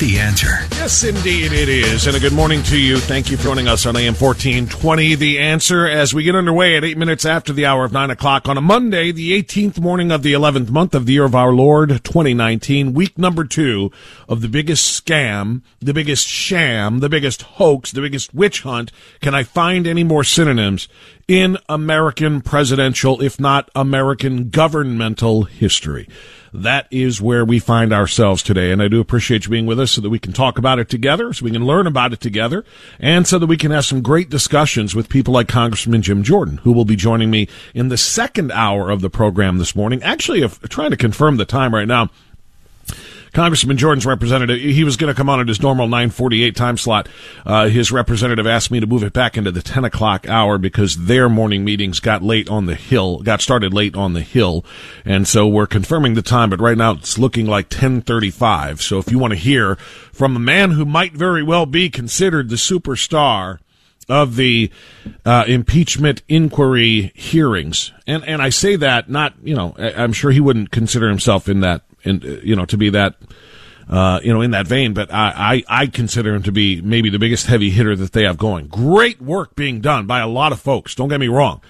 The answer. Yes, indeed it is. And a good morning to you. Thank you for joining us on AM 1420. The answer as we get underway at eight minutes after the hour of nine o'clock on a Monday, the 18th morning of the 11th month of the year of our Lord 2019, week number two of the biggest scam, the biggest sham, the biggest hoax, the biggest witch hunt. Can I find any more synonyms in American presidential, if not American governmental history? That is where we find ourselves today. And I do appreciate you being with us so that we can talk about it together, so we can learn about it together, and so that we can have some great discussions with people like Congressman Jim Jordan, who will be joining me in the second hour of the program this morning. Actually, if, trying to confirm the time right now. Congressman Jordan's representative, he was going to come on at his normal 948 time slot. Uh, his representative asked me to move it back into the 10 o'clock hour because their morning meetings got late on the Hill, got started late on the Hill. And so we're confirming the time, but right now it's looking like 1035. So if you want to hear from a man who might very well be considered the superstar, of the uh, impeachment inquiry hearings, and and I say that not you know I'm sure he wouldn't consider himself in that in you know to be that uh, you know, in that vein, but I, I, I consider him to be maybe the biggest heavy hitter that they have going. Great work being done by a lot of folks. Don't get me wrong.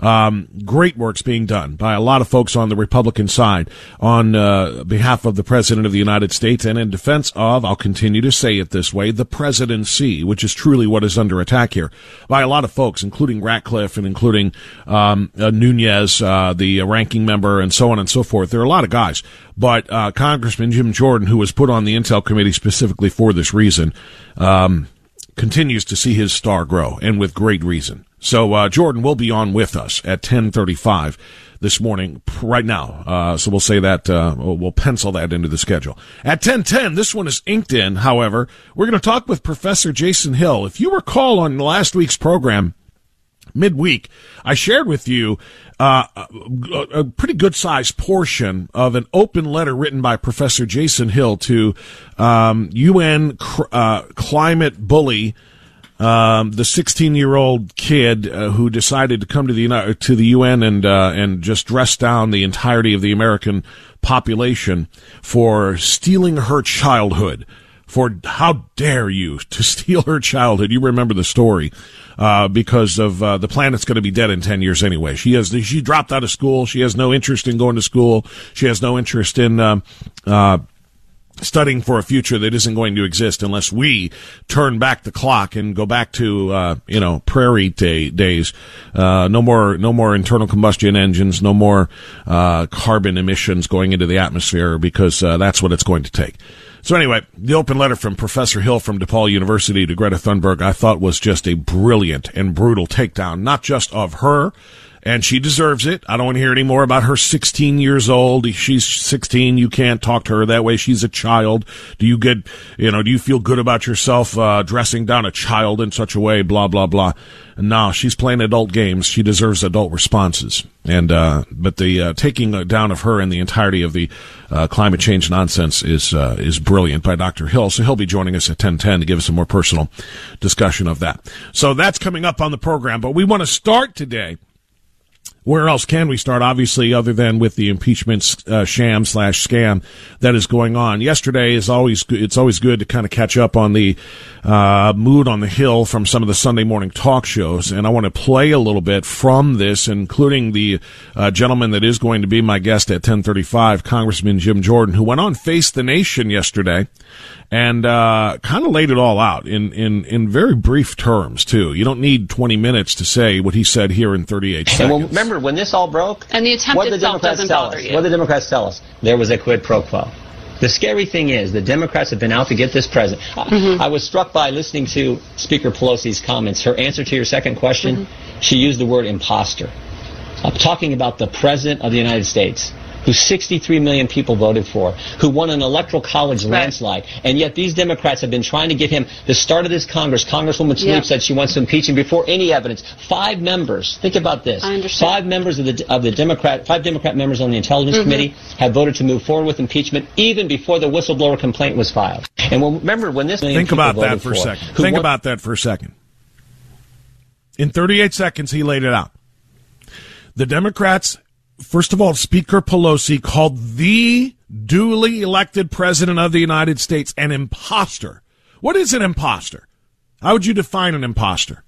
Um, great work's being done by a lot of folks on the Republican side on uh, behalf of the President of the United States and in defense of, I'll continue to say it this way, the presidency, which is truly what is under attack here by a lot of folks, including Ratcliffe and including um, uh, Nunes, uh, the ranking member, and so on and so forth. There are a lot of guys. But uh, Congressman Jim Jordan, who was put on the Intel Committee specifically for this reason, um, continues to see his star grow, and with great reason. So uh, Jordan will be on with us at 1035 this morning right now. Uh, so we'll say that, uh, we'll pencil that into the schedule. At 1010, this one is inked in, however. We're going to talk with Professor Jason Hill. If you recall on last week's program, midweek, I shared with you uh, a, pretty good sized portion of an open letter written by Professor Jason Hill to um, UN cr- uh, climate bully um, the 16 year old kid uh, who decided to come to the to the UN and uh, and just dress down the entirety of the American population for stealing her childhood. For how dare you to steal her childhood? You remember the story uh, because of uh, the planet's going to be dead in 10 years anyway. She has she dropped out of school. She has no interest in going to school. She has no interest in um, uh, studying for a future that isn't going to exist unless we turn back the clock and go back to uh, you know prairie day, days. Uh, no more no more internal combustion engines. No more uh, carbon emissions going into the atmosphere because uh, that's what it's going to take. So anyway, the open letter from Professor Hill from DePaul University to Greta Thunberg, I thought was just a brilliant and brutal takedown, not just of her and she deserves it. I don't want to hear any more about her 16 years old. She's 16. You can't talk to her that way. She's a child. Do you get, you know, do you feel good about yourself, uh, dressing down a child in such a way? Blah, blah, blah. No, she's playing adult games. She deserves adult responses. And, uh, but the, uh, taking down of her and the entirety of the, uh, climate change nonsense is, uh, is brilliant by Dr. Hill. So he'll be joining us at 1010 to give us a more personal discussion of that. So that's coming up on the program, but we want to start today where else can we start? Obviously, other than with the impeachment uh, sham slash scam that is going on. Yesterday is always it's always good to kind of catch up on the uh, mood on the hill from some of the Sunday morning talk shows, and I want to play a little bit from this, including the uh, gentleman that is going to be my guest at 10:35, Congressman Jim Jordan, who went on Face the Nation yesterday and uh, kind of laid it all out in, in, in very brief terms too. You don't need 20 minutes to say what he said here in 38 seconds. And well, remember when this all broke, and the attempt what itself the Democrats doesn't tell bother us, you. What the Democrats tell us? There was a quid pro quo. The scary thing is the Democrats have been out to get this president. Mm-hmm. I, I, was struck by listening to Speaker Pelosi's comments. Her answer to your second question, mm-hmm. she used the word imposter. I'm talking about the president of the United States who 63 million people voted for, who won an electoral college right. landslide, and yet these Democrats have been trying to get him. The start of this Congress, Congresswoman Tlaib yeah. said she wants to impeach him before any evidence. Five members. Think about this. Five members of the of the Democrat, five Democrat members on the Intelligence mm-hmm. Committee have voted to move forward with impeachment even before the whistleblower complaint was filed. And when, remember when this think about that for, for a second. Think won- about that for a second. In 38 seconds, he laid it out. The Democrats first of all, Speaker Pelosi called the duly elected president of the United States an imposter. What is an imposter? How would you define an imposter?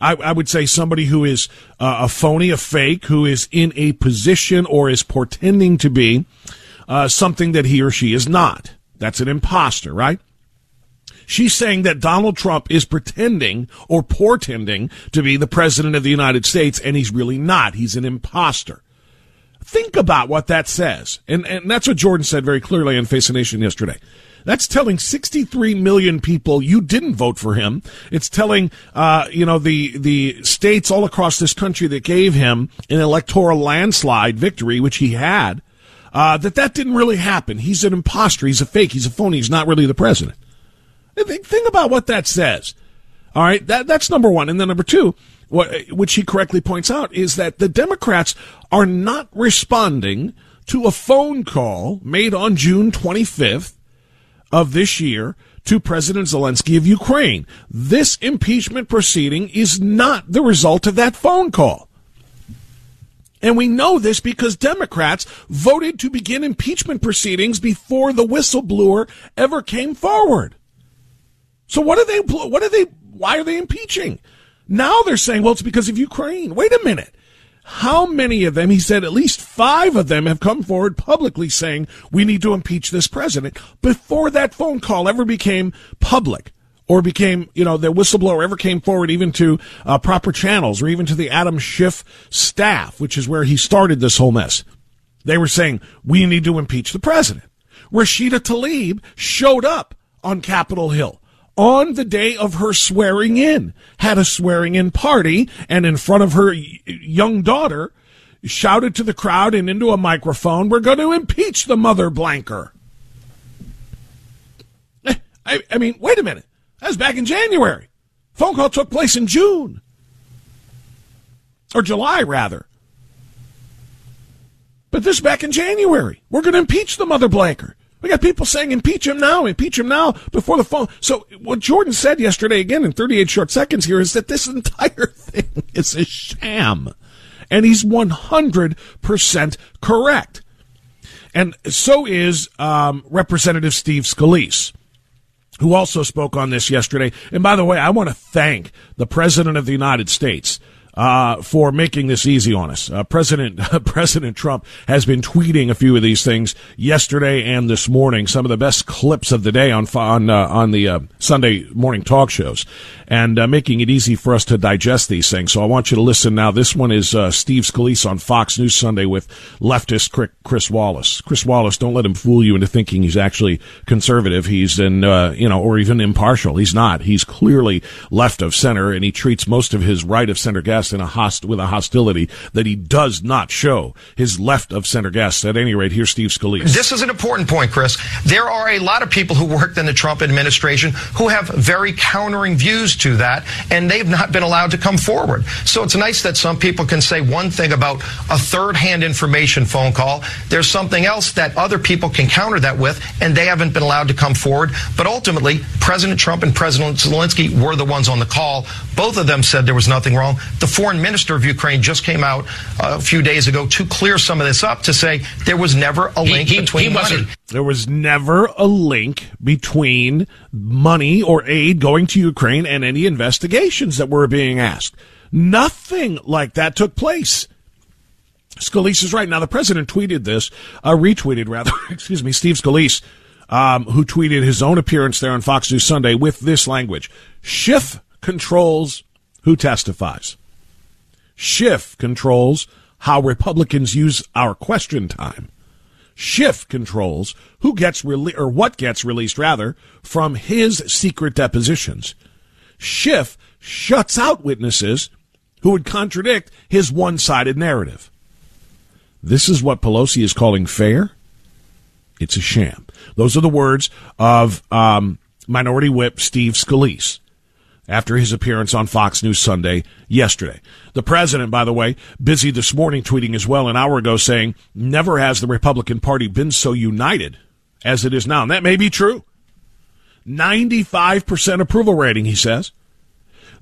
I, I would say somebody who is uh, a phony, a fake, who is in a position or is portending to be uh, something that he or she is not. That's an imposter, right? She's saying that Donald Trump is pretending or portending to be the president of the United States, and he's really not. He's an imposter. Think about what that says. And, and that's what Jordan said very clearly on Face the Nation yesterday. That's telling 63 million people you didn't vote for him. It's telling, uh, you know, the, the states all across this country that gave him an electoral landslide victory, which he had, uh, that that didn't really happen. He's an imposter. He's a fake. He's a phony. He's not really the president. Think, think about what that says. All right. That, that's number one. And then number two, what, which he correctly points out, is that the Democrats are not responding to a phone call made on June 25th of this year to President Zelensky of Ukraine. This impeachment proceeding is not the result of that phone call. And we know this because Democrats voted to begin impeachment proceedings before the whistleblower ever came forward. So what are they, what are they, why are they impeaching? Now they're saying, well, it's because of Ukraine. Wait a minute. How many of them, he said at least five of them have come forward publicly saying we need to impeach this president before that phone call ever became public or became, you know, the whistleblower ever came forward even to uh, proper channels or even to the Adam Schiff staff, which is where he started this whole mess. They were saying we need to impeach the president. Rashida Tlaib showed up on Capitol Hill on the day of her swearing in, had a swearing in party, and in front of her young daughter, shouted to the crowd and into a microphone, We're going to impeach the mother blanker. Eh, I, I mean, wait a minute. That was back in January. Phone call took place in June. Or July, rather. But this back in January. We're going to impeach the mother blanker. We got people saying impeach him now, impeach him now before the phone. So what Jordan said yesterday again in 38 short seconds here is that this entire thing is a sham. And he's 100% correct. And so is um, Representative Steve Scalise, who also spoke on this yesterday. And by the way, I want to thank the President of the United States uh, for making this easy on us. Uh, President President Trump has been tweeting a few of these things yesterday and this morning. Some of the best clips of the day on on uh, on the uh, Sunday morning talk shows, and uh, making it easy for us to digest these things. So I want you to listen now. This one is uh, Steve Scalise on Fox News Sunday with leftist Chris Wallace. Chris Wallace, don't let him fool you into thinking he's actually conservative. He's in you know or even impartial. He's not. He's clearly left of center, and he treats most of his right of center guests guest in a host with a hostility that he does not show his left of center guests. At any rate, here's Steve Scalise. This is an important point, Chris. There are a lot of people who worked in the Trump administration who have very countering views to that, and they've not been allowed to come forward. So it's nice that some people can say one thing about a third-hand information phone call. There's something else that other people can counter that with, and they haven't been allowed to come forward. But ultimately, President Trump and President Zelensky were the ones on the call. Both of them said there was nothing wrong. The foreign minister of Ukraine just came out uh, a few days ago to clear some of this up to say there was never a link he, he, between he money. There was never a link between money or aid going to Ukraine and any investigations that were being asked. Nothing like that took place. Scalise is right. Now, the president tweeted this, uh, retweeted rather, excuse me, Steve Scalise, um, who tweeted his own appearance there on Fox News Sunday with this language. Schiff controls who testifies. Schiff controls how Republicans use our question time. Schiff controls who gets rele- or what gets released rather from his secret depositions. Schiff shuts out witnesses who would contradict his one-sided narrative. This is what Pelosi is calling fair. It's a sham. Those are the words of um, Minority Whip Steve Scalise after his appearance on Fox News Sunday yesterday. The president, by the way, busy this morning tweeting as well an hour ago saying, never has the Republican Party been so united as it is now. And that may be true. 95% approval rating, he says.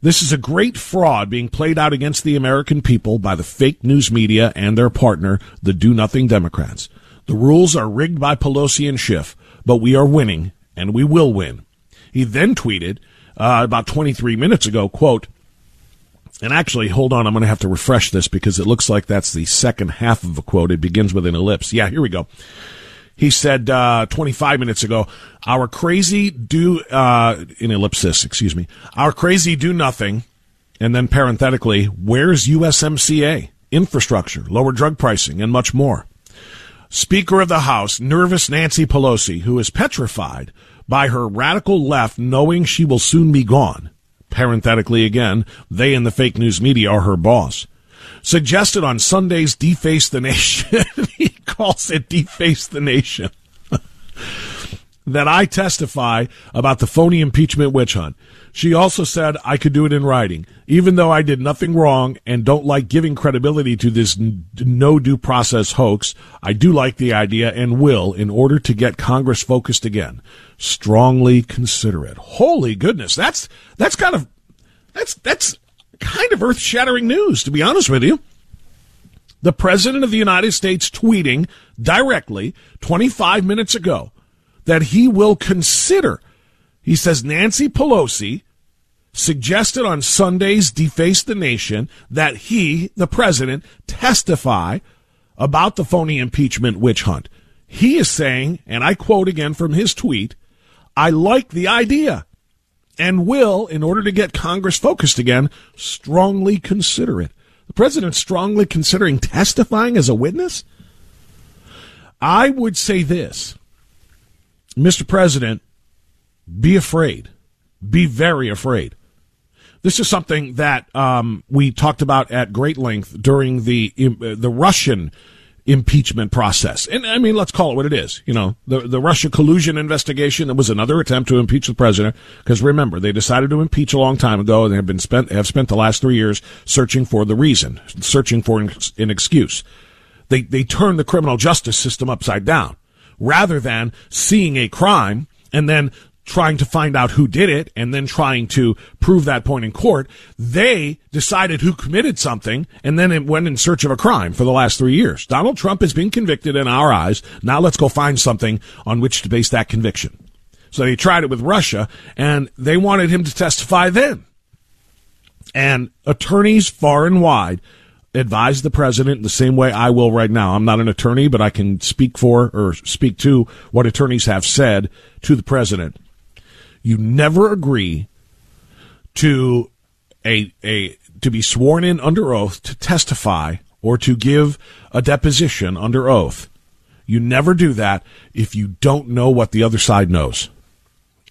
This is a great fraud being played out against the American people by the fake news media and their partner, the do nothing Democrats. The rules are rigged by Pelosi and Schiff, but we are winning and we will win. He then tweeted, uh, about 23 minutes ago, quote, and actually, hold on, I'm going to have to refresh this because it looks like that's the second half of a quote. It begins with an ellipse. Yeah, here we go. He said uh, 25 minutes ago, "Our crazy do uh, in ellipsis, excuse me, our crazy do nothing," and then parenthetically, "Where's USMCA infrastructure, lower drug pricing, and much more." Speaker of the House, nervous Nancy Pelosi, who is petrified by her radical left knowing she will soon be gone. Parenthetically again, they and the fake news media are her boss. Suggested on Sunday's Deface the Nation, he calls it Deface the Nation, that I testify about the phony impeachment witch hunt. She also said I could do it in writing, even though I did nothing wrong and don't like giving credibility to this no due process hoax. I do like the idea and will in order to get Congress focused again. Strongly consider it. Holy goodness. That's, that's kind of, that's, that's kind of earth shattering news, to be honest with you. The President of the United States tweeting directly 25 minutes ago that he will consider he says Nancy Pelosi suggested on Sunday's Deface the Nation that he, the president, testify about the phony impeachment witch hunt. He is saying, and I quote again from his tweet, I like the idea and will, in order to get Congress focused again, strongly consider it. The president strongly considering testifying as a witness? I would say this. Mr. President, be afraid. Be very afraid. This is something that um, we talked about at great length during the uh, the Russian impeachment process. And I mean, let's call it what it is. You know, the the Russia collusion investigation that was another attempt to impeach the president. Because remember, they decided to impeach a long time ago, and they have been spent have spent the last three years searching for the reason, searching for an, an excuse. They they turned the criminal justice system upside down rather than seeing a crime and then trying to find out who did it and then trying to prove that point in court. They decided who committed something and then it went in search of a crime for the last three years. Donald Trump has been convicted in our eyes. Now let's go find something on which to base that conviction. So they tried it with Russia and they wanted him to testify then. And attorneys far and wide advised the president the same way I will right now. I'm not an attorney, but I can speak for or speak to what attorneys have said to the president you never agree to a a to be sworn in under oath to testify or to give a deposition under oath. You never do that if you don't know what the other side knows.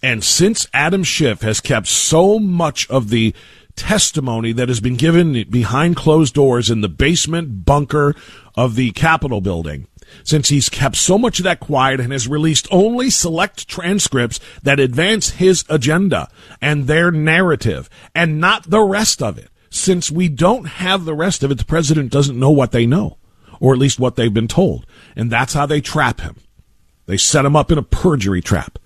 And since Adam Schiff has kept so much of the testimony that has been given behind closed doors in the basement bunker of the Capitol building since he's kept so much of that quiet and has released only select transcripts that advance his agenda and their narrative and not the rest of it. Since we don't have the rest of it, the president doesn't know what they know, or at least what they've been told. And that's how they trap him. They set him up in a perjury trap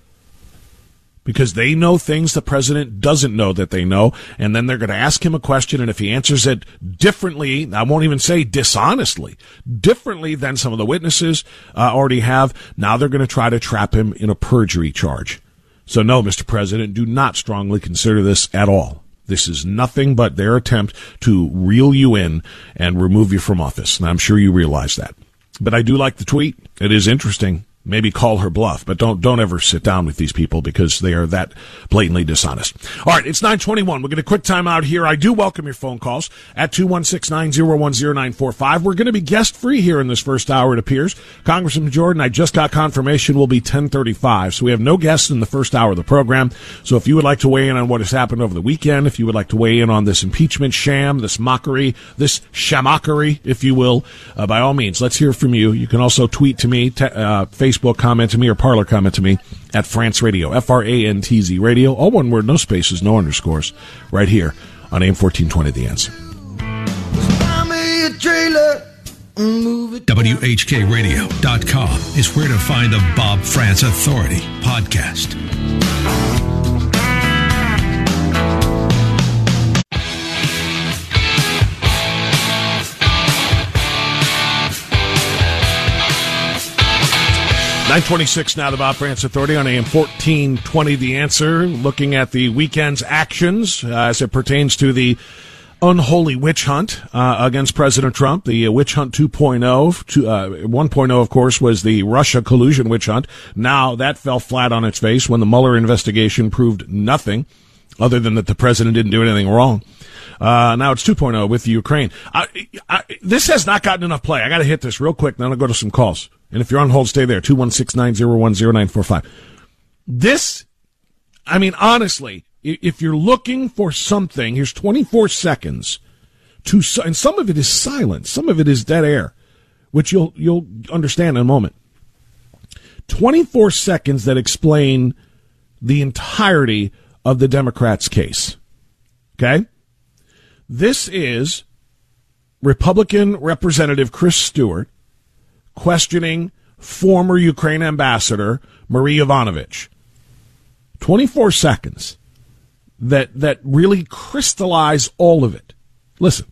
because they know things the president doesn't know that they know. And then they're going to ask him a question. And if he answers it differently, I won't even say dishonestly, differently than some of the witnesses uh, already have, now they're going to try to trap him in a perjury charge. So no, Mr. President, do not strongly consider this at all. This is nothing but their attempt to reel you in and remove you from office. And I'm sure you realize that. But I do like the tweet. It is interesting maybe call her bluff, but don't don't ever sit down with these people because they are that blatantly dishonest. All right, it's 921. We're going to quick time out here. I do welcome your phone calls at 216-901-0945. We're going to be guest free here in this first hour, it appears. Congressman Jordan, I just got confirmation will be 1035. So we have no guests in the first hour of the program. So if you would like to weigh in on what has happened over the weekend, if you would like to weigh in on this impeachment sham, this mockery, this shamockery, if you will, uh, by all means, let's hear from you. You can also tweet to me, uh, Facebook Facebook comment to me or Parler comment to me at Frantz Radio, F R A N T Z Radio, all one word, no spaces, no underscores, right here on AM 1420 The Answer. WHKRadio.com is where to find the Bob Frantz Authority podcast. 926 now, the Bob Frantz Authority on AM 1420. The answer, looking at the weekend's actions uh, as it pertains to the unholy witch hunt uh, against President Trump. The uh, witch hunt 2.0, to, uh, 1.0, of course, was the Russia collusion witch hunt. Now that fell flat on its face when the Mueller investigation proved nothing other than that the president didn't do anything wrong. Uh, now it's 2.0 with Ukraine. I, I, this has not gotten enough play. I got to hit this real quick. Then I'll go to some calls. And if you're on hold, stay there. 216-901-0945. This, I mean, honestly, if you're looking for something, here's 24 seconds to, and some of it is silence. Some of it is dead air, which you'll, you'll understand in a moment. 24 seconds that explain the entirety of the Democrats' case. Okay? This is Republican Representative Chris Stewart questioning former Ukraine ambassador Marie Yovanovitch. 24 seconds that that really crystallize all of it. Listen.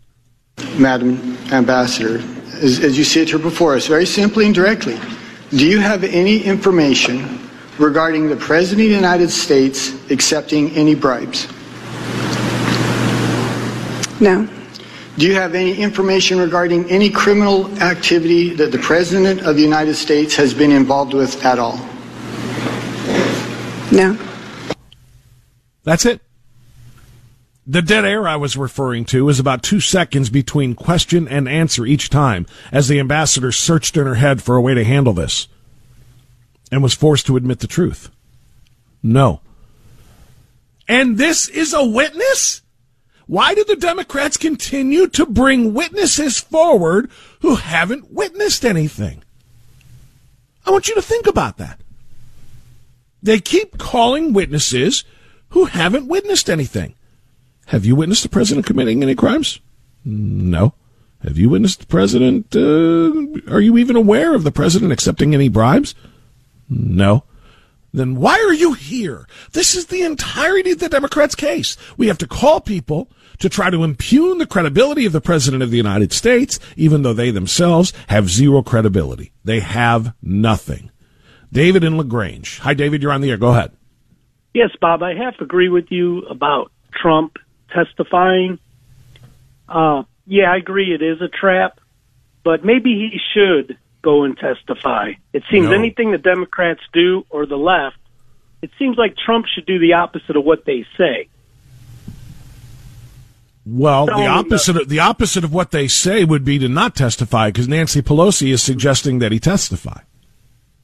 Madam Ambassador, as, as you see it here before us, very simply and directly, do you have any information regarding the President of the United States accepting any bribes? No. Do you have any information regarding any criminal activity that the President of the United States has been involved with at all? No. That's it. The dead air I was referring to is about two seconds between question and answer each time as the ambassador searched in her head for a way to handle this and was forced to admit the truth. No. And this is a witness? Why do the Democrats continue to bring witnesses forward who haven't witnessed anything? I want you to think about that. They keep calling witnesses who haven't witnessed anything. Have you witnessed the president committing any crimes? No. Have you witnessed the president? Uh, are you even aware of the president accepting any bribes? No then why are you here? This is the entirety of the Democrats' case. We have to call people to try to impugn the credibility of the President of the United States, even though they themselves have zero credibility. They have nothing. David in LaGrange. Hi, David. You're on the air. Go ahead. Yes, Bob. I have to agree with you about Trump testifying. Uh, yeah, I agree. It is a trap, but maybe he should go and testify. It seems no. anything the Democrats do or the left, it seems like Trump should do the opposite of what they say. Well, the opposite of, the opposite of what they say would be to not testify because Nancy Pelosi is suggesting that he testify.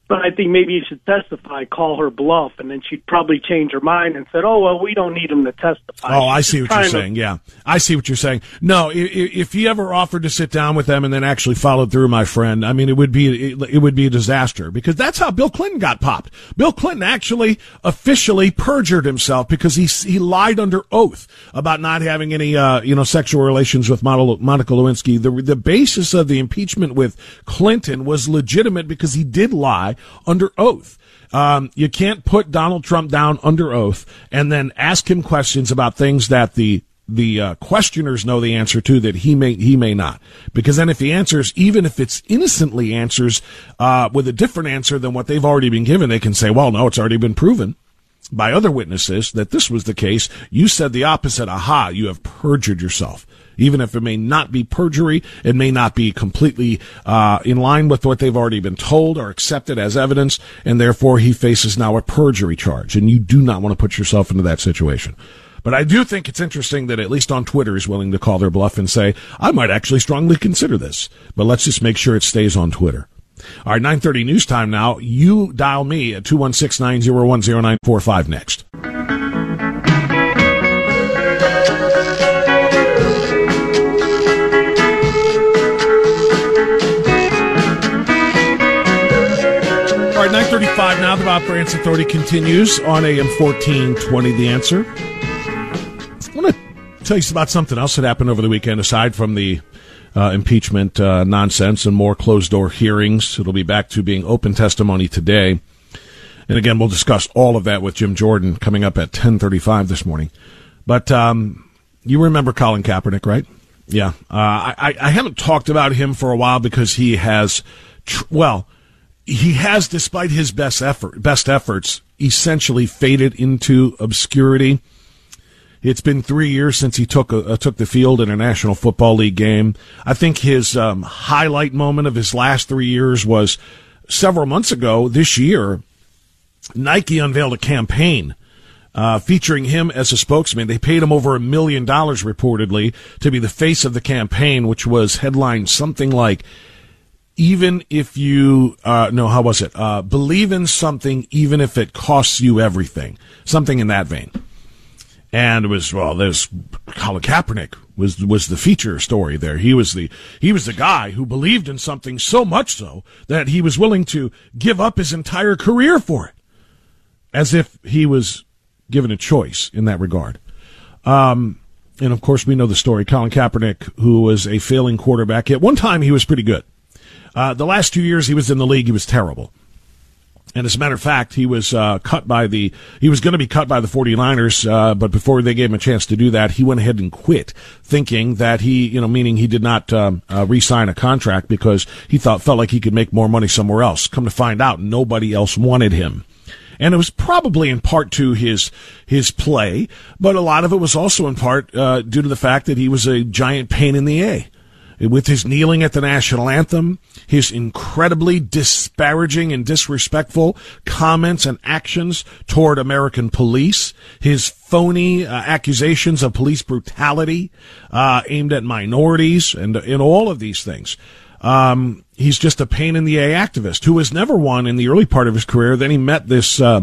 But I think maybe you should testify, call her bluff, and then she'd probably change her mind and said, "Oh well, we don't need him to testify." Oh, I see what you're saying. Yeah, I see what you're saying. No, if, if he ever offered to sit down with them and then actually followed through, my friend, I mean, it would be it, it would be a disaster because that's how Bill Clinton got popped. Bill Clinton actually officially perjured himself because he he lied under oath about not having any uh, you know sexual relations with Monica Lewinsky. The the basis of the impeachment with Clinton was legitimate because he did lie under oath. Um, you can't put Donald Trump down under oath and then ask him questions about things that the the uh, questioners know the answer to that he may he may not. Because then if he answers even if it's innocently answers uh, with a different answer than what they've already been given they can say well no it's already been proven by other witnesses that this was the case. You said the opposite. Aha you have perjured yourself even if it may not be perjury, it may not be completely uh, in line with what they've already been told or accepted as evidence, and therefore he faces now a perjury charge. And you do not want to put yourself into that situation. But I do think it's interesting that at least on Twitter he's willing to call their bluff and say, I might actually strongly consider this. But let's just make sure it stays on Twitter. All right, 930 news time now. You dial me at 216-901-0945 next. 935 now. The Bob Frantz Authority continues on AM 1420, The Answer. I want to tell you about something else that happened over the weekend, aside from the uh, impeachment uh, nonsense and more closed door hearings. It'll be back to being open testimony today. And again, we'll discuss all of that with Jim Jordan coming up at 1035 this morning. But um, you remember Colin Kaepernick, right? Yeah. Uh, I, I haven't talked about him for a while because he has, tr- well, he has, despite his best effort, best efforts, essentially faded into obscurity. It's been three years since he took a, uh, took the field in a National Football League game. I think his um, highlight moment of his last three years was several months ago this year. Nike unveiled a campaign uh, featuring him as a spokesman. They paid him over a million dollars reportedly to be the face of the campaign, which was headlined something like even if you uh, no how was it? Uh, believe in something even if it costs you everything. Something in that vein. And it was well there's Colin Kaepernick was was the feature story there. He was the he was the guy who believed in something so much so that he was willing to give up his entire career for it. As if he was given a choice in that regard. Um, and of course we know the story. Colin Kaepernick who was a failing quarterback at one time he was pretty good uh, the last two years he was in the league, he was terrible. And as a matter of fact, he was uh, cut by the he was going to be cut by the 49ers, uh, but before they gave him a chance to do that, he went ahead and quit, thinking that he, you know, meaning he did not um, uh, re-sign a contract because he thought felt like he could make more money somewhere else. Come to find out, nobody else wanted him. And it was probably in part to his his play, but a lot of it was also in part uh, due to the fact that he was a giant pain in the a with his kneeling at the national anthem, his incredibly disparaging and disrespectful comments and actions toward American police, his phony uh, accusations of police brutality uh, aimed at minorities, and in all of these things. Um, he's just a pain in the a activist who was never one in the early part of his career. Then he met this uh,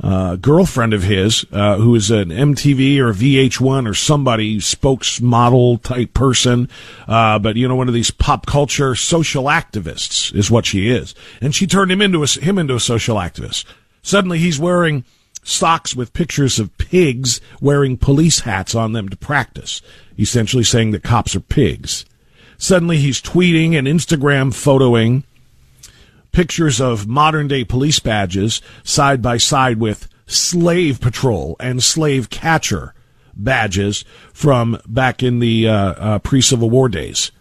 uh, girlfriend of his uh, who is an MTV or VH1 or somebody spokesmodel type person, uh, but you know one of these pop culture social activists is what she is, and she turned him into a, him into a social activist. Suddenly he's wearing socks with pictures of pigs wearing police hats on them to practice, essentially saying that cops are pigs. Suddenly he's tweeting and Instagram photoing pictures of modern day police badges side by side with slave patrol and slave catcher badges from back in the uh, uh, pre Civil War days.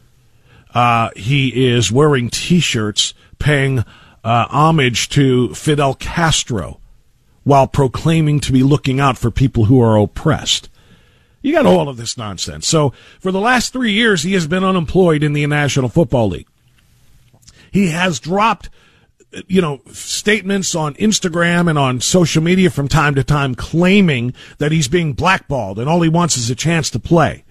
Uh, he is wearing t shirts paying uh, homage to Fidel Castro while proclaiming to be looking out for people who are oppressed. You got all of this nonsense. So for the last three years, he has been unemployed in the National Football League. He has dropped, you know, statements on Instagram and on social media from time to time claiming that he's being blackballed and all he wants is a chance to play.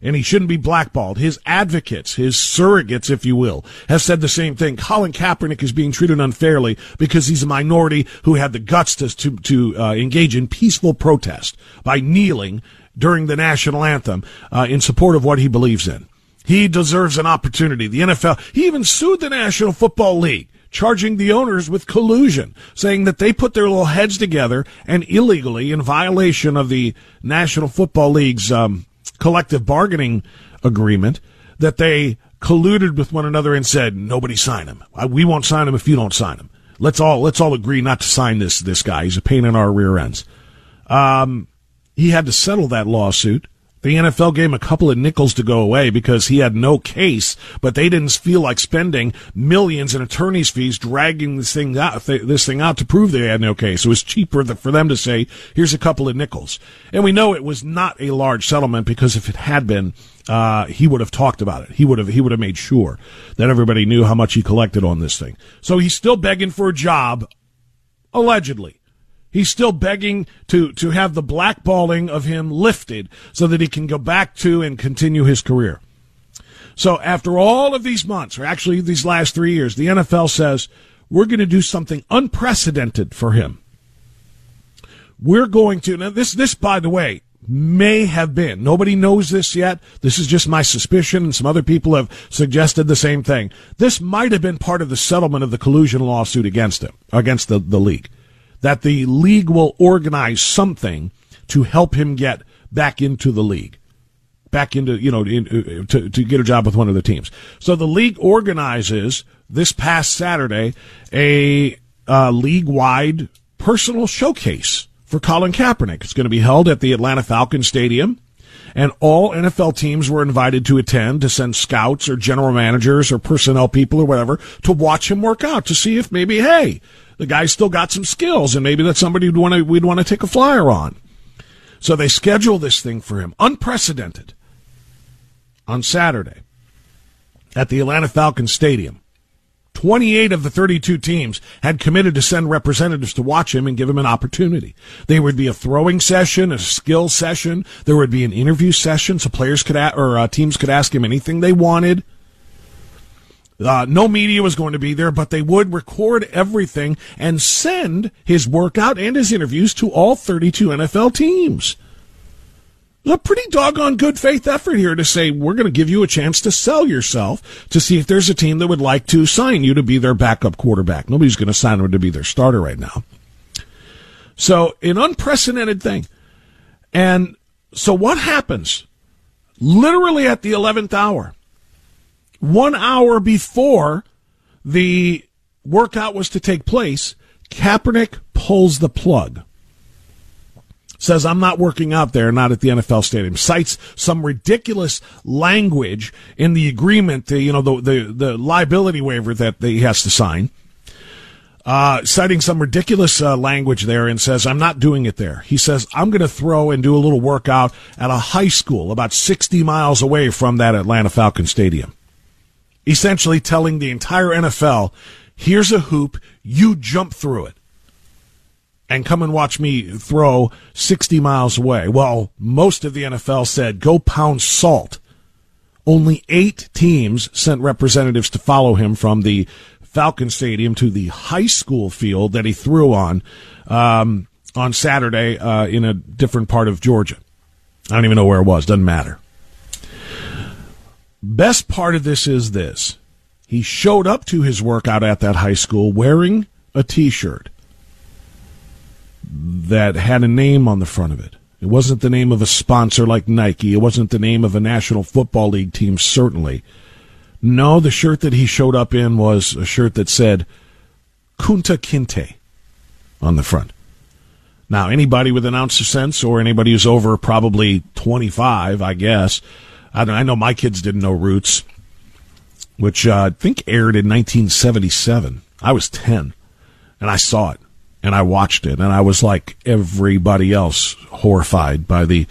and he shouldn't be blackballed. His advocates, his surrogates, if you will, have said the same thing. Colin Kaepernick is being treated unfairly because he's a minority who had the guts to to, to uh, engage in peaceful protest by kneeling during the national anthem uh, in support of what he believes in. He deserves an opportunity. The NFL, he even sued the National Football League charging the owners with collusion, saying that they put their little heads together and illegally, in violation of the National Football League's um, collective bargaining agreement, that they colluded with one another and said, "Nobody sign him. We won't sign him if you don't sign him. Let's all let's all agree not to sign this this guy. He's a pain in our rear ends." Um, he had to settle that lawsuit. The NFL gave him a couple of nickels to go away because he had no case, but they didn't feel like spending millions in attorney's fees dragging this thing out, this thing out to prove they had no case. It was cheaper for them to say, here's a couple of nickels. And we know it was not a large settlement because if it had been, uh, he would have talked about it. He would have, he would have made sure that everybody knew how much he collected on this thing. So he's still begging for a job, allegedly. He's still begging to, to have the blackballing of him lifted so that he can go back to and continue his career. So after all of these months, or actually these last three years, the NFL says, we're going to do something unprecedented for him. We're going to, now this, this, by the way, may have been. Nobody knows this yet. This is just my suspicion, and some other people have suggested the same thing. This might have been part of the settlement of the collusion lawsuit against him, against the, the league that the league will organize something to help him get back into the league, back into, you know, in, uh, to, to get a job with one of the teams. So the league organizes this past Saturday a uh, league wide personal showcase for Colin Kaepernick. It's going to be held at the Atlanta Falcons Stadium. And all NFL teams were invited to attend to send scouts or general managers or personnel people or whatever to watch him work out to see if maybe, hey, the guy's still got some skills, and maybe that's somebody we'd want to we'd want to take a flyer on. So they schedule this thing for him, unprecedented, on Saturday at the Atlanta Falcons Stadium. 28 of the 32 teams had committed to send representatives to watch him and give him an opportunity. There would be a throwing session, a skill session. There would be an interview session so players could, a- or uh, teams could ask him anything they wanted. Uh, no media was going to be there, but they would record everything and send his workout and his interviews to all 32 NFL teams. A pretty doggone good faith effort here to say we're going to give you a chance to sell yourself to see if there's a team that would like to sign you to be their backup quarterback. Nobody's going to sign him to be their starter right now. So, an unprecedented thing. And so, what happens? Literally at the 11th hour, one hour before the workout was to take place, Kaepernick pulls the plug. Says, I'm not working out there, not at the NFL stadium. Cites some ridiculous language in the agreement, the, you know, the, the, the liability waiver that he has to sign. Uh, citing some ridiculous uh, language there and says, I'm not doing it there. He says, I'm going to throw and do a little workout at a high school about 60 miles away from that Atlanta Falcon Stadium essentially telling the entire NFL, here's a hoop, you jump through it and come and watch me throw 60 miles away. Well, most of the NFL said, go pound salt. Only eight teams sent representatives to follow him from the Falcon Stadium to the high school field that he threw on um, on Saturday uh, in a different part of Georgia. I don't even know where it was. Doesn't matter. Best part of this is this. He showed up to his workout at that high school wearing a t-shirt that had a name on the front of it. It wasn't the name of a sponsor like Nike. It wasn't the name of a National Football League team, certainly. No, the shirt that he showed up in was a shirt that said Kunta Kinte on the front. Now, anybody with an ounce of sense or anybody who's over probably 25, I guess, I, I know my kids didn't know Roots, which uh, I think aired in 1977. I was 10, and I saw it, and I watched it, and I was like everybody else, horrified by the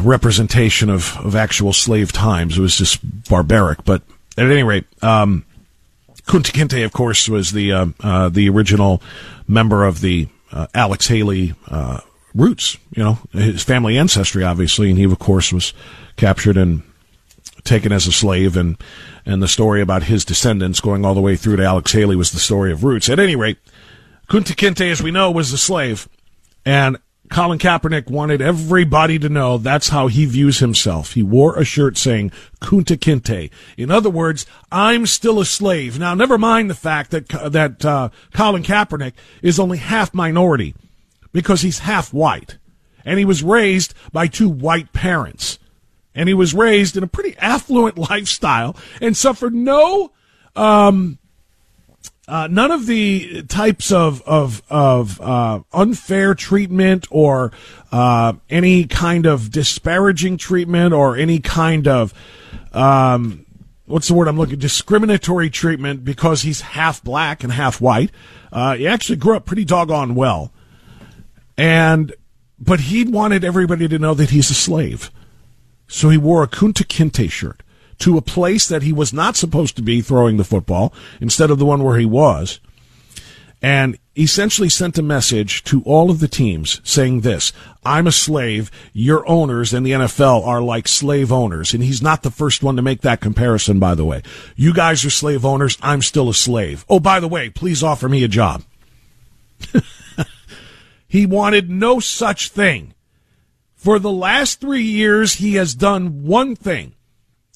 representation of, of actual slave times. It was just barbaric. But at any rate, um, Kunta Kinte, of course, was the uh, uh, the original member of the uh, Alex Haley uh, roots, you know, his family ancestry, obviously, and he, of course, was captured and taken as a slave, and and the story about his descendants going all the way through to Alex Haley was the story of roots. At any rate, Kunta Kinte, as we know, was a slave, and Colin Kaepernick wanted everybody to know that's how he views himself. He wore a shirt saying Kunta Kinte. In other words, I'm still a slave. Now, never mind the fact that that uh, Colin Kaepernick is only half minority because he's half white, and he was raised by two white parents, and he was raised in a pretty affluent lifestyle and suffered no. Um, uh, none of the types of of, of uh, unfair treatment or uh, any kind of disparaging treatment or any kind of um, what's the word I'm looking discriminatory treatment because he's half black and half white. Uh, he actually grew up pretty doggone well, and but he wanted everybody to know that he's a slave, so he wore a Kunta Kinte shirt to a place that he was not supposed to be throwing the football instead of the one where he was. And essentially sent a message to all of the teams saying this I'm a slave. Your owners in the NFL are like slave owners. And he's not the first one to make that comparison, by the way. You guys are slave owners. I'm still a slave. Oh, by the way, please offer me a job. he wanted no such thing. For the last three years, he has done one thing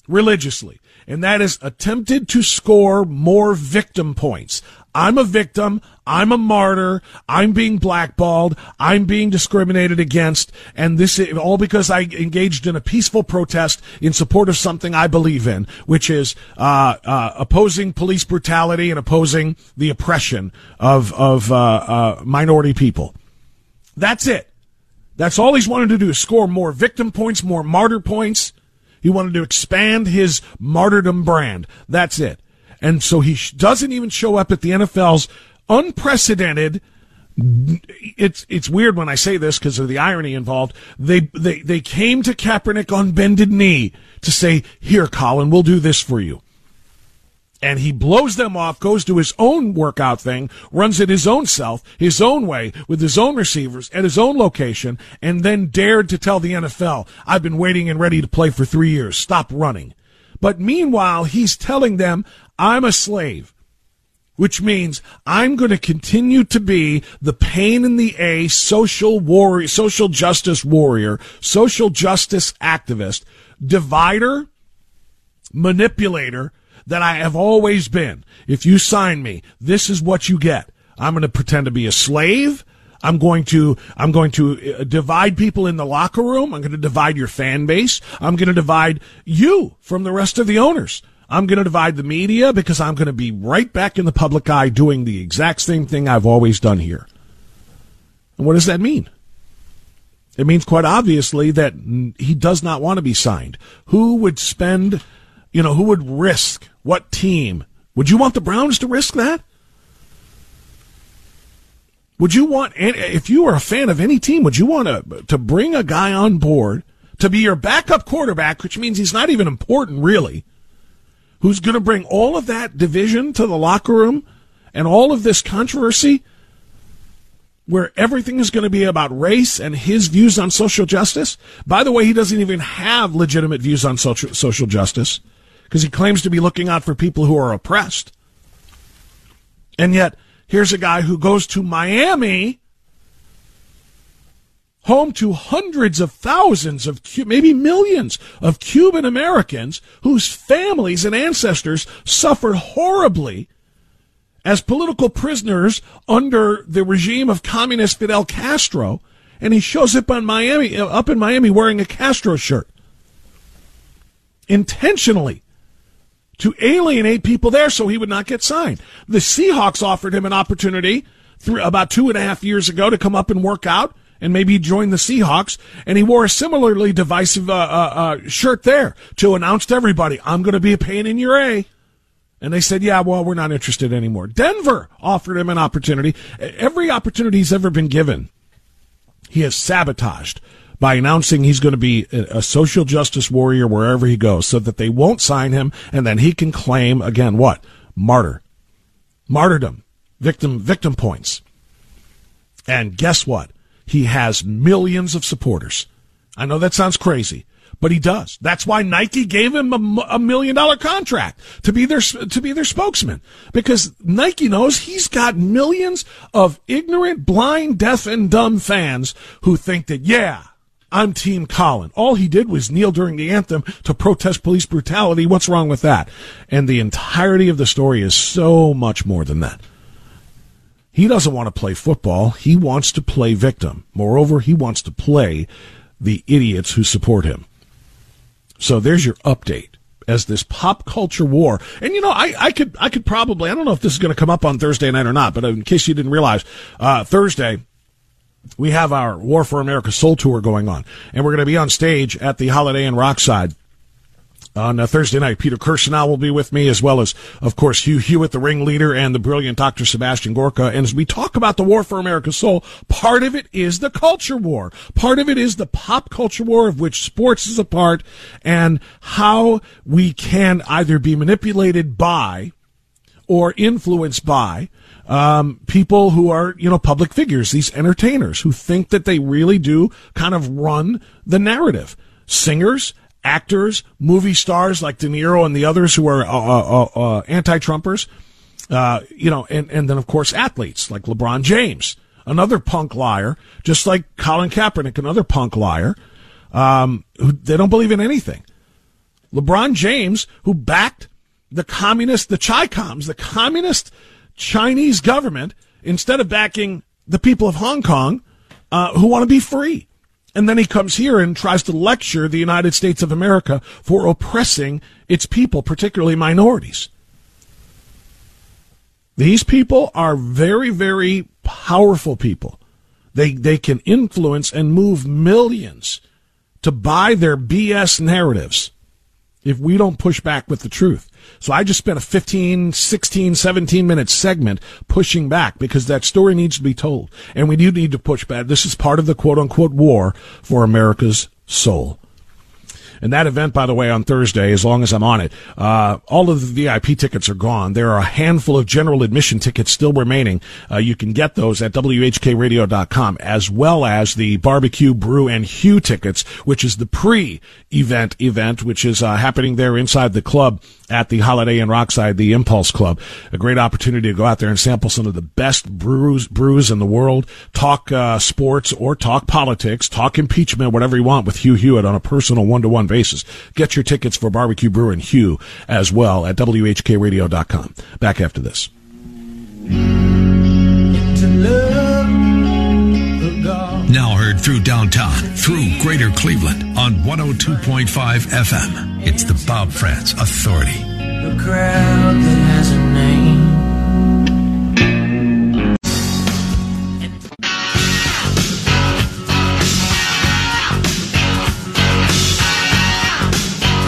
religiously, and that is attempted to score more victim points. I'm a victim. I'm a martyr. I'm being blackballed. I'm being discriminated against. And this is all because I engaged in a peaceful protest in support of something I believe in, which is, uh, uh, opposing police brutality and opposing the oppression of, of, uh, uh minority people. That's it. That's all he's wanted to do is score more victim points, more martyr points. He wanted to expand his martyrdom brand. That's it. And so he doesn't even show up at the NFL's unprecedented it's it's weird when I say this because of the irony involved. They they they came to Kaepernick on bended knee to say, "Here, Colin, we'll do this for you." And he blows them off, goes to his own workout thing, runs it his own self, his own way, with his own receivers, at his own location, and then dared to tell the NFL, I've been waiting and ready to play for three years. Stop running. But meanwhile, he's telling them, I'm a slave. Which means I'm going to continue to be the pain in the A social warrior, social justice warrior, social justice activist, divider, manipulator, that I have always been. If you sign me, this is what you get. I'm going to pretend to be a slave. I'm going to I'm going to uh, divide people in the locker room. I'm going to divide your fan base. I'm going to divide you from the rest of the owners. I'm going to divide the media because I'm going to be right back in the public eye doing the exact same thing I've always done here. And what does that mean? It means quite obviously that he does not want to be signed. Who would spend, you know, who would risk what team? Would you want the Browns to risk that? Would you want, if you were a fan of any team, would you want to, to bring a guy on board to be your backup quarterback, which means he's not even important really, who's going to bring all of that division to the locker room and all of this controversy where everything is going to be about race and his views on social justice? By the way, he doesn't even have legitimate views on social, social justice because he claims to be looking out for people who are oppressed. And yet, here's a guy who goes to Miami, home to hundreds of thousands of, maybe millions of Cuban Americans whose families and ancestors suffered horribly as political prisoners under the regime of communist Fidel Castro. And he shows up in Miami, uh, up in Miami wearing a Castro shirt. Intentionally to alienate people there so he would not get signed. The Seahawks offered him an opportunity through, about two and a half years ago to come up and work out and maybe join the Seahawks. And he wore a similarly divisive uh, uh, uh, shirt there to announce to everybody, I'm going to be a pain in your A. And they said, yeah, well, we're not interested anymore. Denver offered him an opportunity. Every opportunity he's ever been given, he has sabotaged by announcing he's going to be a social justice warrior wherever he goes so that they won't sign him and then he can claim again what? Martyr. Martyrdom. Victim victim points. And guess what? he has millions of supporters. I know that sounds crazy, but he does. That's why Nike gave him a, a, million dollar contract to be their to be their spokesman because Nike knows he's got millions of ignorant, blind, deaf, and dumb fans who think that yeah. I'm Team Colin. All he did was kneel during the anthem to protest police brutality. What's wrong with that? And the entirety of the story is so much more than that. He doesn't want to play football. He wants to play victim. Moreover, he wants to play the idiots who support him. So there's your update as this pop culture war. And you know, I, I could I could probably I don't know if this is going to come up on Thursday night or not, but in case you didn't realize, uh, Thursday we have our War for America Soul Tour going on, and we're going to be on stage at the Holiday Inn Rockside on uh, Thursday night. Peter Kirsanow will be with me, as well as, of course, Hugh Hewitt, the ringleader, and the brilliant Dr. Sebastian Gorka. And as we talk about the war for America's soul, part of it is the culture war. Part of it is the pop culture war of which sports is a part and how we can either be manipulated by or influenced by um, people who are, you know, public figures, these entertainers who think that they really do kind of run the narrative. Singers, actors, movie stars like De Niro and the others who are uh, uh, uh, uh anti-Trumpers, uh, you know, and, and then of course athletes like LeBron James, another punk liar, just like Colin Kaepernick, another punk liar, um, who they don't believe in anything. LeBron James, who backed the communist, the Chi-Coms, the communist Chinese government, instead of backing the people of Hong Kong, uh, who want to be free. And then he comes here and tries to lecture the United States of America for oppressing its people, particularly minorities. These people are very, very powerful people. They, they can influence and move millions to buy their BS narratives if we don't push back with the truth. So I just spent a 15, 16, 17 minute segment pushing back because that story needs to be told. And we do need to push back. This is part of the quote unquote war for America's soul. And that event, by the way, on Thursday, as long as I'm on it, uh, all of the VIP tickets are gone. There are a handful of general admission tickets still remaining. Uh, you can get those at WHKRadio.com, as well as the barbecue, brew, and hue tickets, which is the pre-event event, which is uh, happening there inside the club at the Holiday Inn Rockside, the Impulse Club. A great opportunity to go out there and sample some of the best brews, brews in the world, talk uh, sports or talk politics, talk impeachment, whatever you want with Hugh Hewitt on a personal one-to-one basis. Get your tickets for Barbecue Brew and Hugh as well at WHKRadio.com. Back after this. Now heard through downtown, through greater Cleveland on 102.5 FM. It's the Bob Frantz Authority.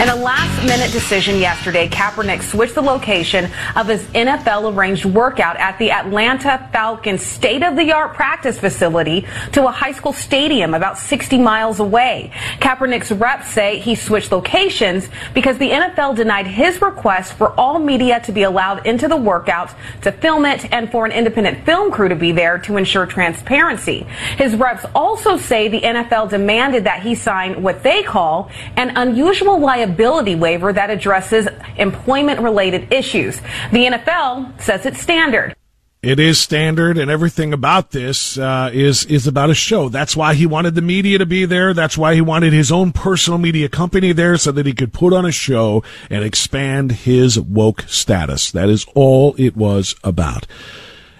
In a last minute decision yesterday, Kaepernick switched the location of his NFL arranged workout at the Atlanta Falcons state of the art practice facility to a high school stadium about 60 miles away. Kaepernick's reps say he switched locations because the NFL denied his request for all media to be allowed into the workout to film it and for an independent film crew to be there to ensure transparency. His reps also say the NFL demanded that he sign what they call an unusual liability liability waiver that addresses employment related issues. The NFL says it's standard. It is standard, and everything about this uh, is is about a show. That's why he wanted the media to be there. That's why he wanted his own personal media company there, so that he could put on a show and expand his woke status. That is all it was about,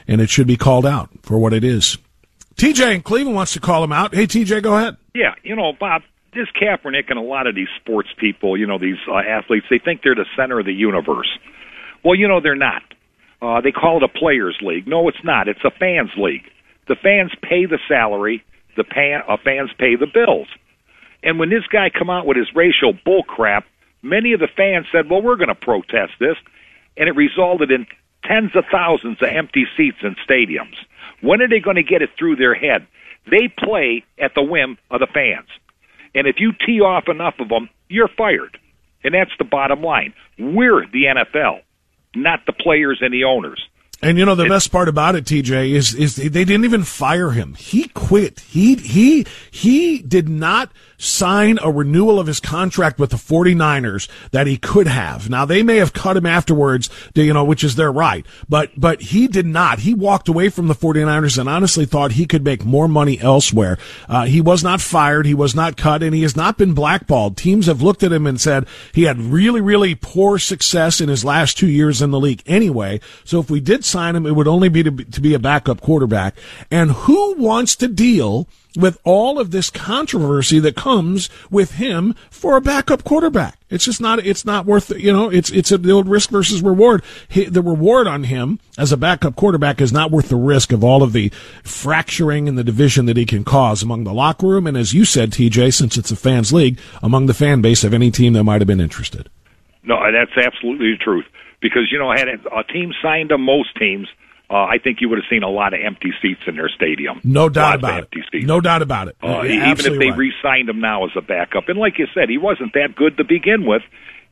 and it should be called out for what it is. TJ in Cleveland wants to call him out. Hey, TJ, go ahead. Yeah, you know, Bob, this Kaepernick and a lot of these sports people, you know, these uh, athletes, they think they're the center of the universe. Well, you know, they're not. Uh, they call it a players' league. No, it's not. It's a fans' league. The fans pay the salary. The pan, uh, fans pay the bills. And when this guy come out with his racial bull crap, many of the fans said, "Well, we're going to protest this," and it resulted in tens of thousands of empty seats in stadiums. When are they going to get it through their head? They play at the whim of the fans. And if you tee off enough of them, you're fired. And that's the bottom line. We're the NFL, not the players and the owners. And you know the best part about it, TJ, is is they didn't even fire him. He quit. He he he did not sign a renewal of his contract with the 49ers that he could have. Now they may have cut him afterwards, you know, which is their right. But but he did not. He walked away from the 49ers and honestly thought he could make more money elsewhere. Uh, he was not fired, he was not cut, and he has not been blackballed. Teams have looked at him and said he had really really poor success in his last 2 years in the league anyway. So if we did sign him, it would only be to, be to be a backup quarterback. And who wants to deal with all of this controversy that comes with him for a backup quarterback? It's just not, it's not worth, you know, it's, it's a, the old risk versus reward. He, the reward on him as a backup quarterback is not worth the risk of all of the fracturing in the division that he can cause among the locker room. And as you said, TJ, since it's a fans league, among the fan base of any team that might have been interested. No, that's absolutely the truth because you know had a team signed him, most teams. Uh, I think you would have seen a lot of empty seats in their stadium. No doubt about it. Seats. No doubt about it. Uh, even if they right. re-signed him now as a backup, and like you said, he wasn't that good to begin with,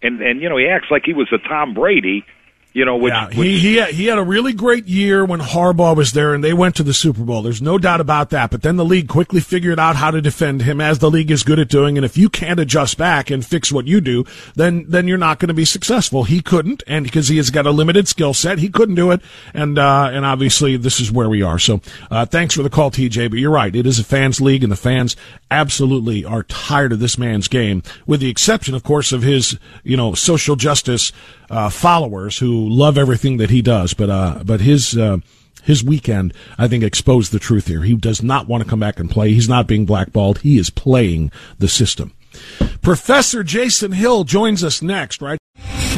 and and you know he acts like he was a Tom Brady. You know, which, yeah, which, he he had, he had a really great year when Harbaugh was there, and they went to the Super Bowl. There's no doubt about that. But then the league quickly figured out how to defend him, as the league is good at doing. And if you can't adjust back and fix what you do, then then you're not going to be successful. He couldn't, and because he has got a limited skill set, he couldn't do it. And uh, and obviously, this is where we are. So uh, thanks for the call, TJ. But you're right, it is a fans league, and the fans absolutely are tired of this man's game, with the exception, of course, of his you know social justice uh, followers who love everything that he does. But uh, but his uh, his weekend, I think, exposed the truth here. He does not want to come back and play. He's not being blackballed. He is playing the system. Professor Jason Hill joins us next, right?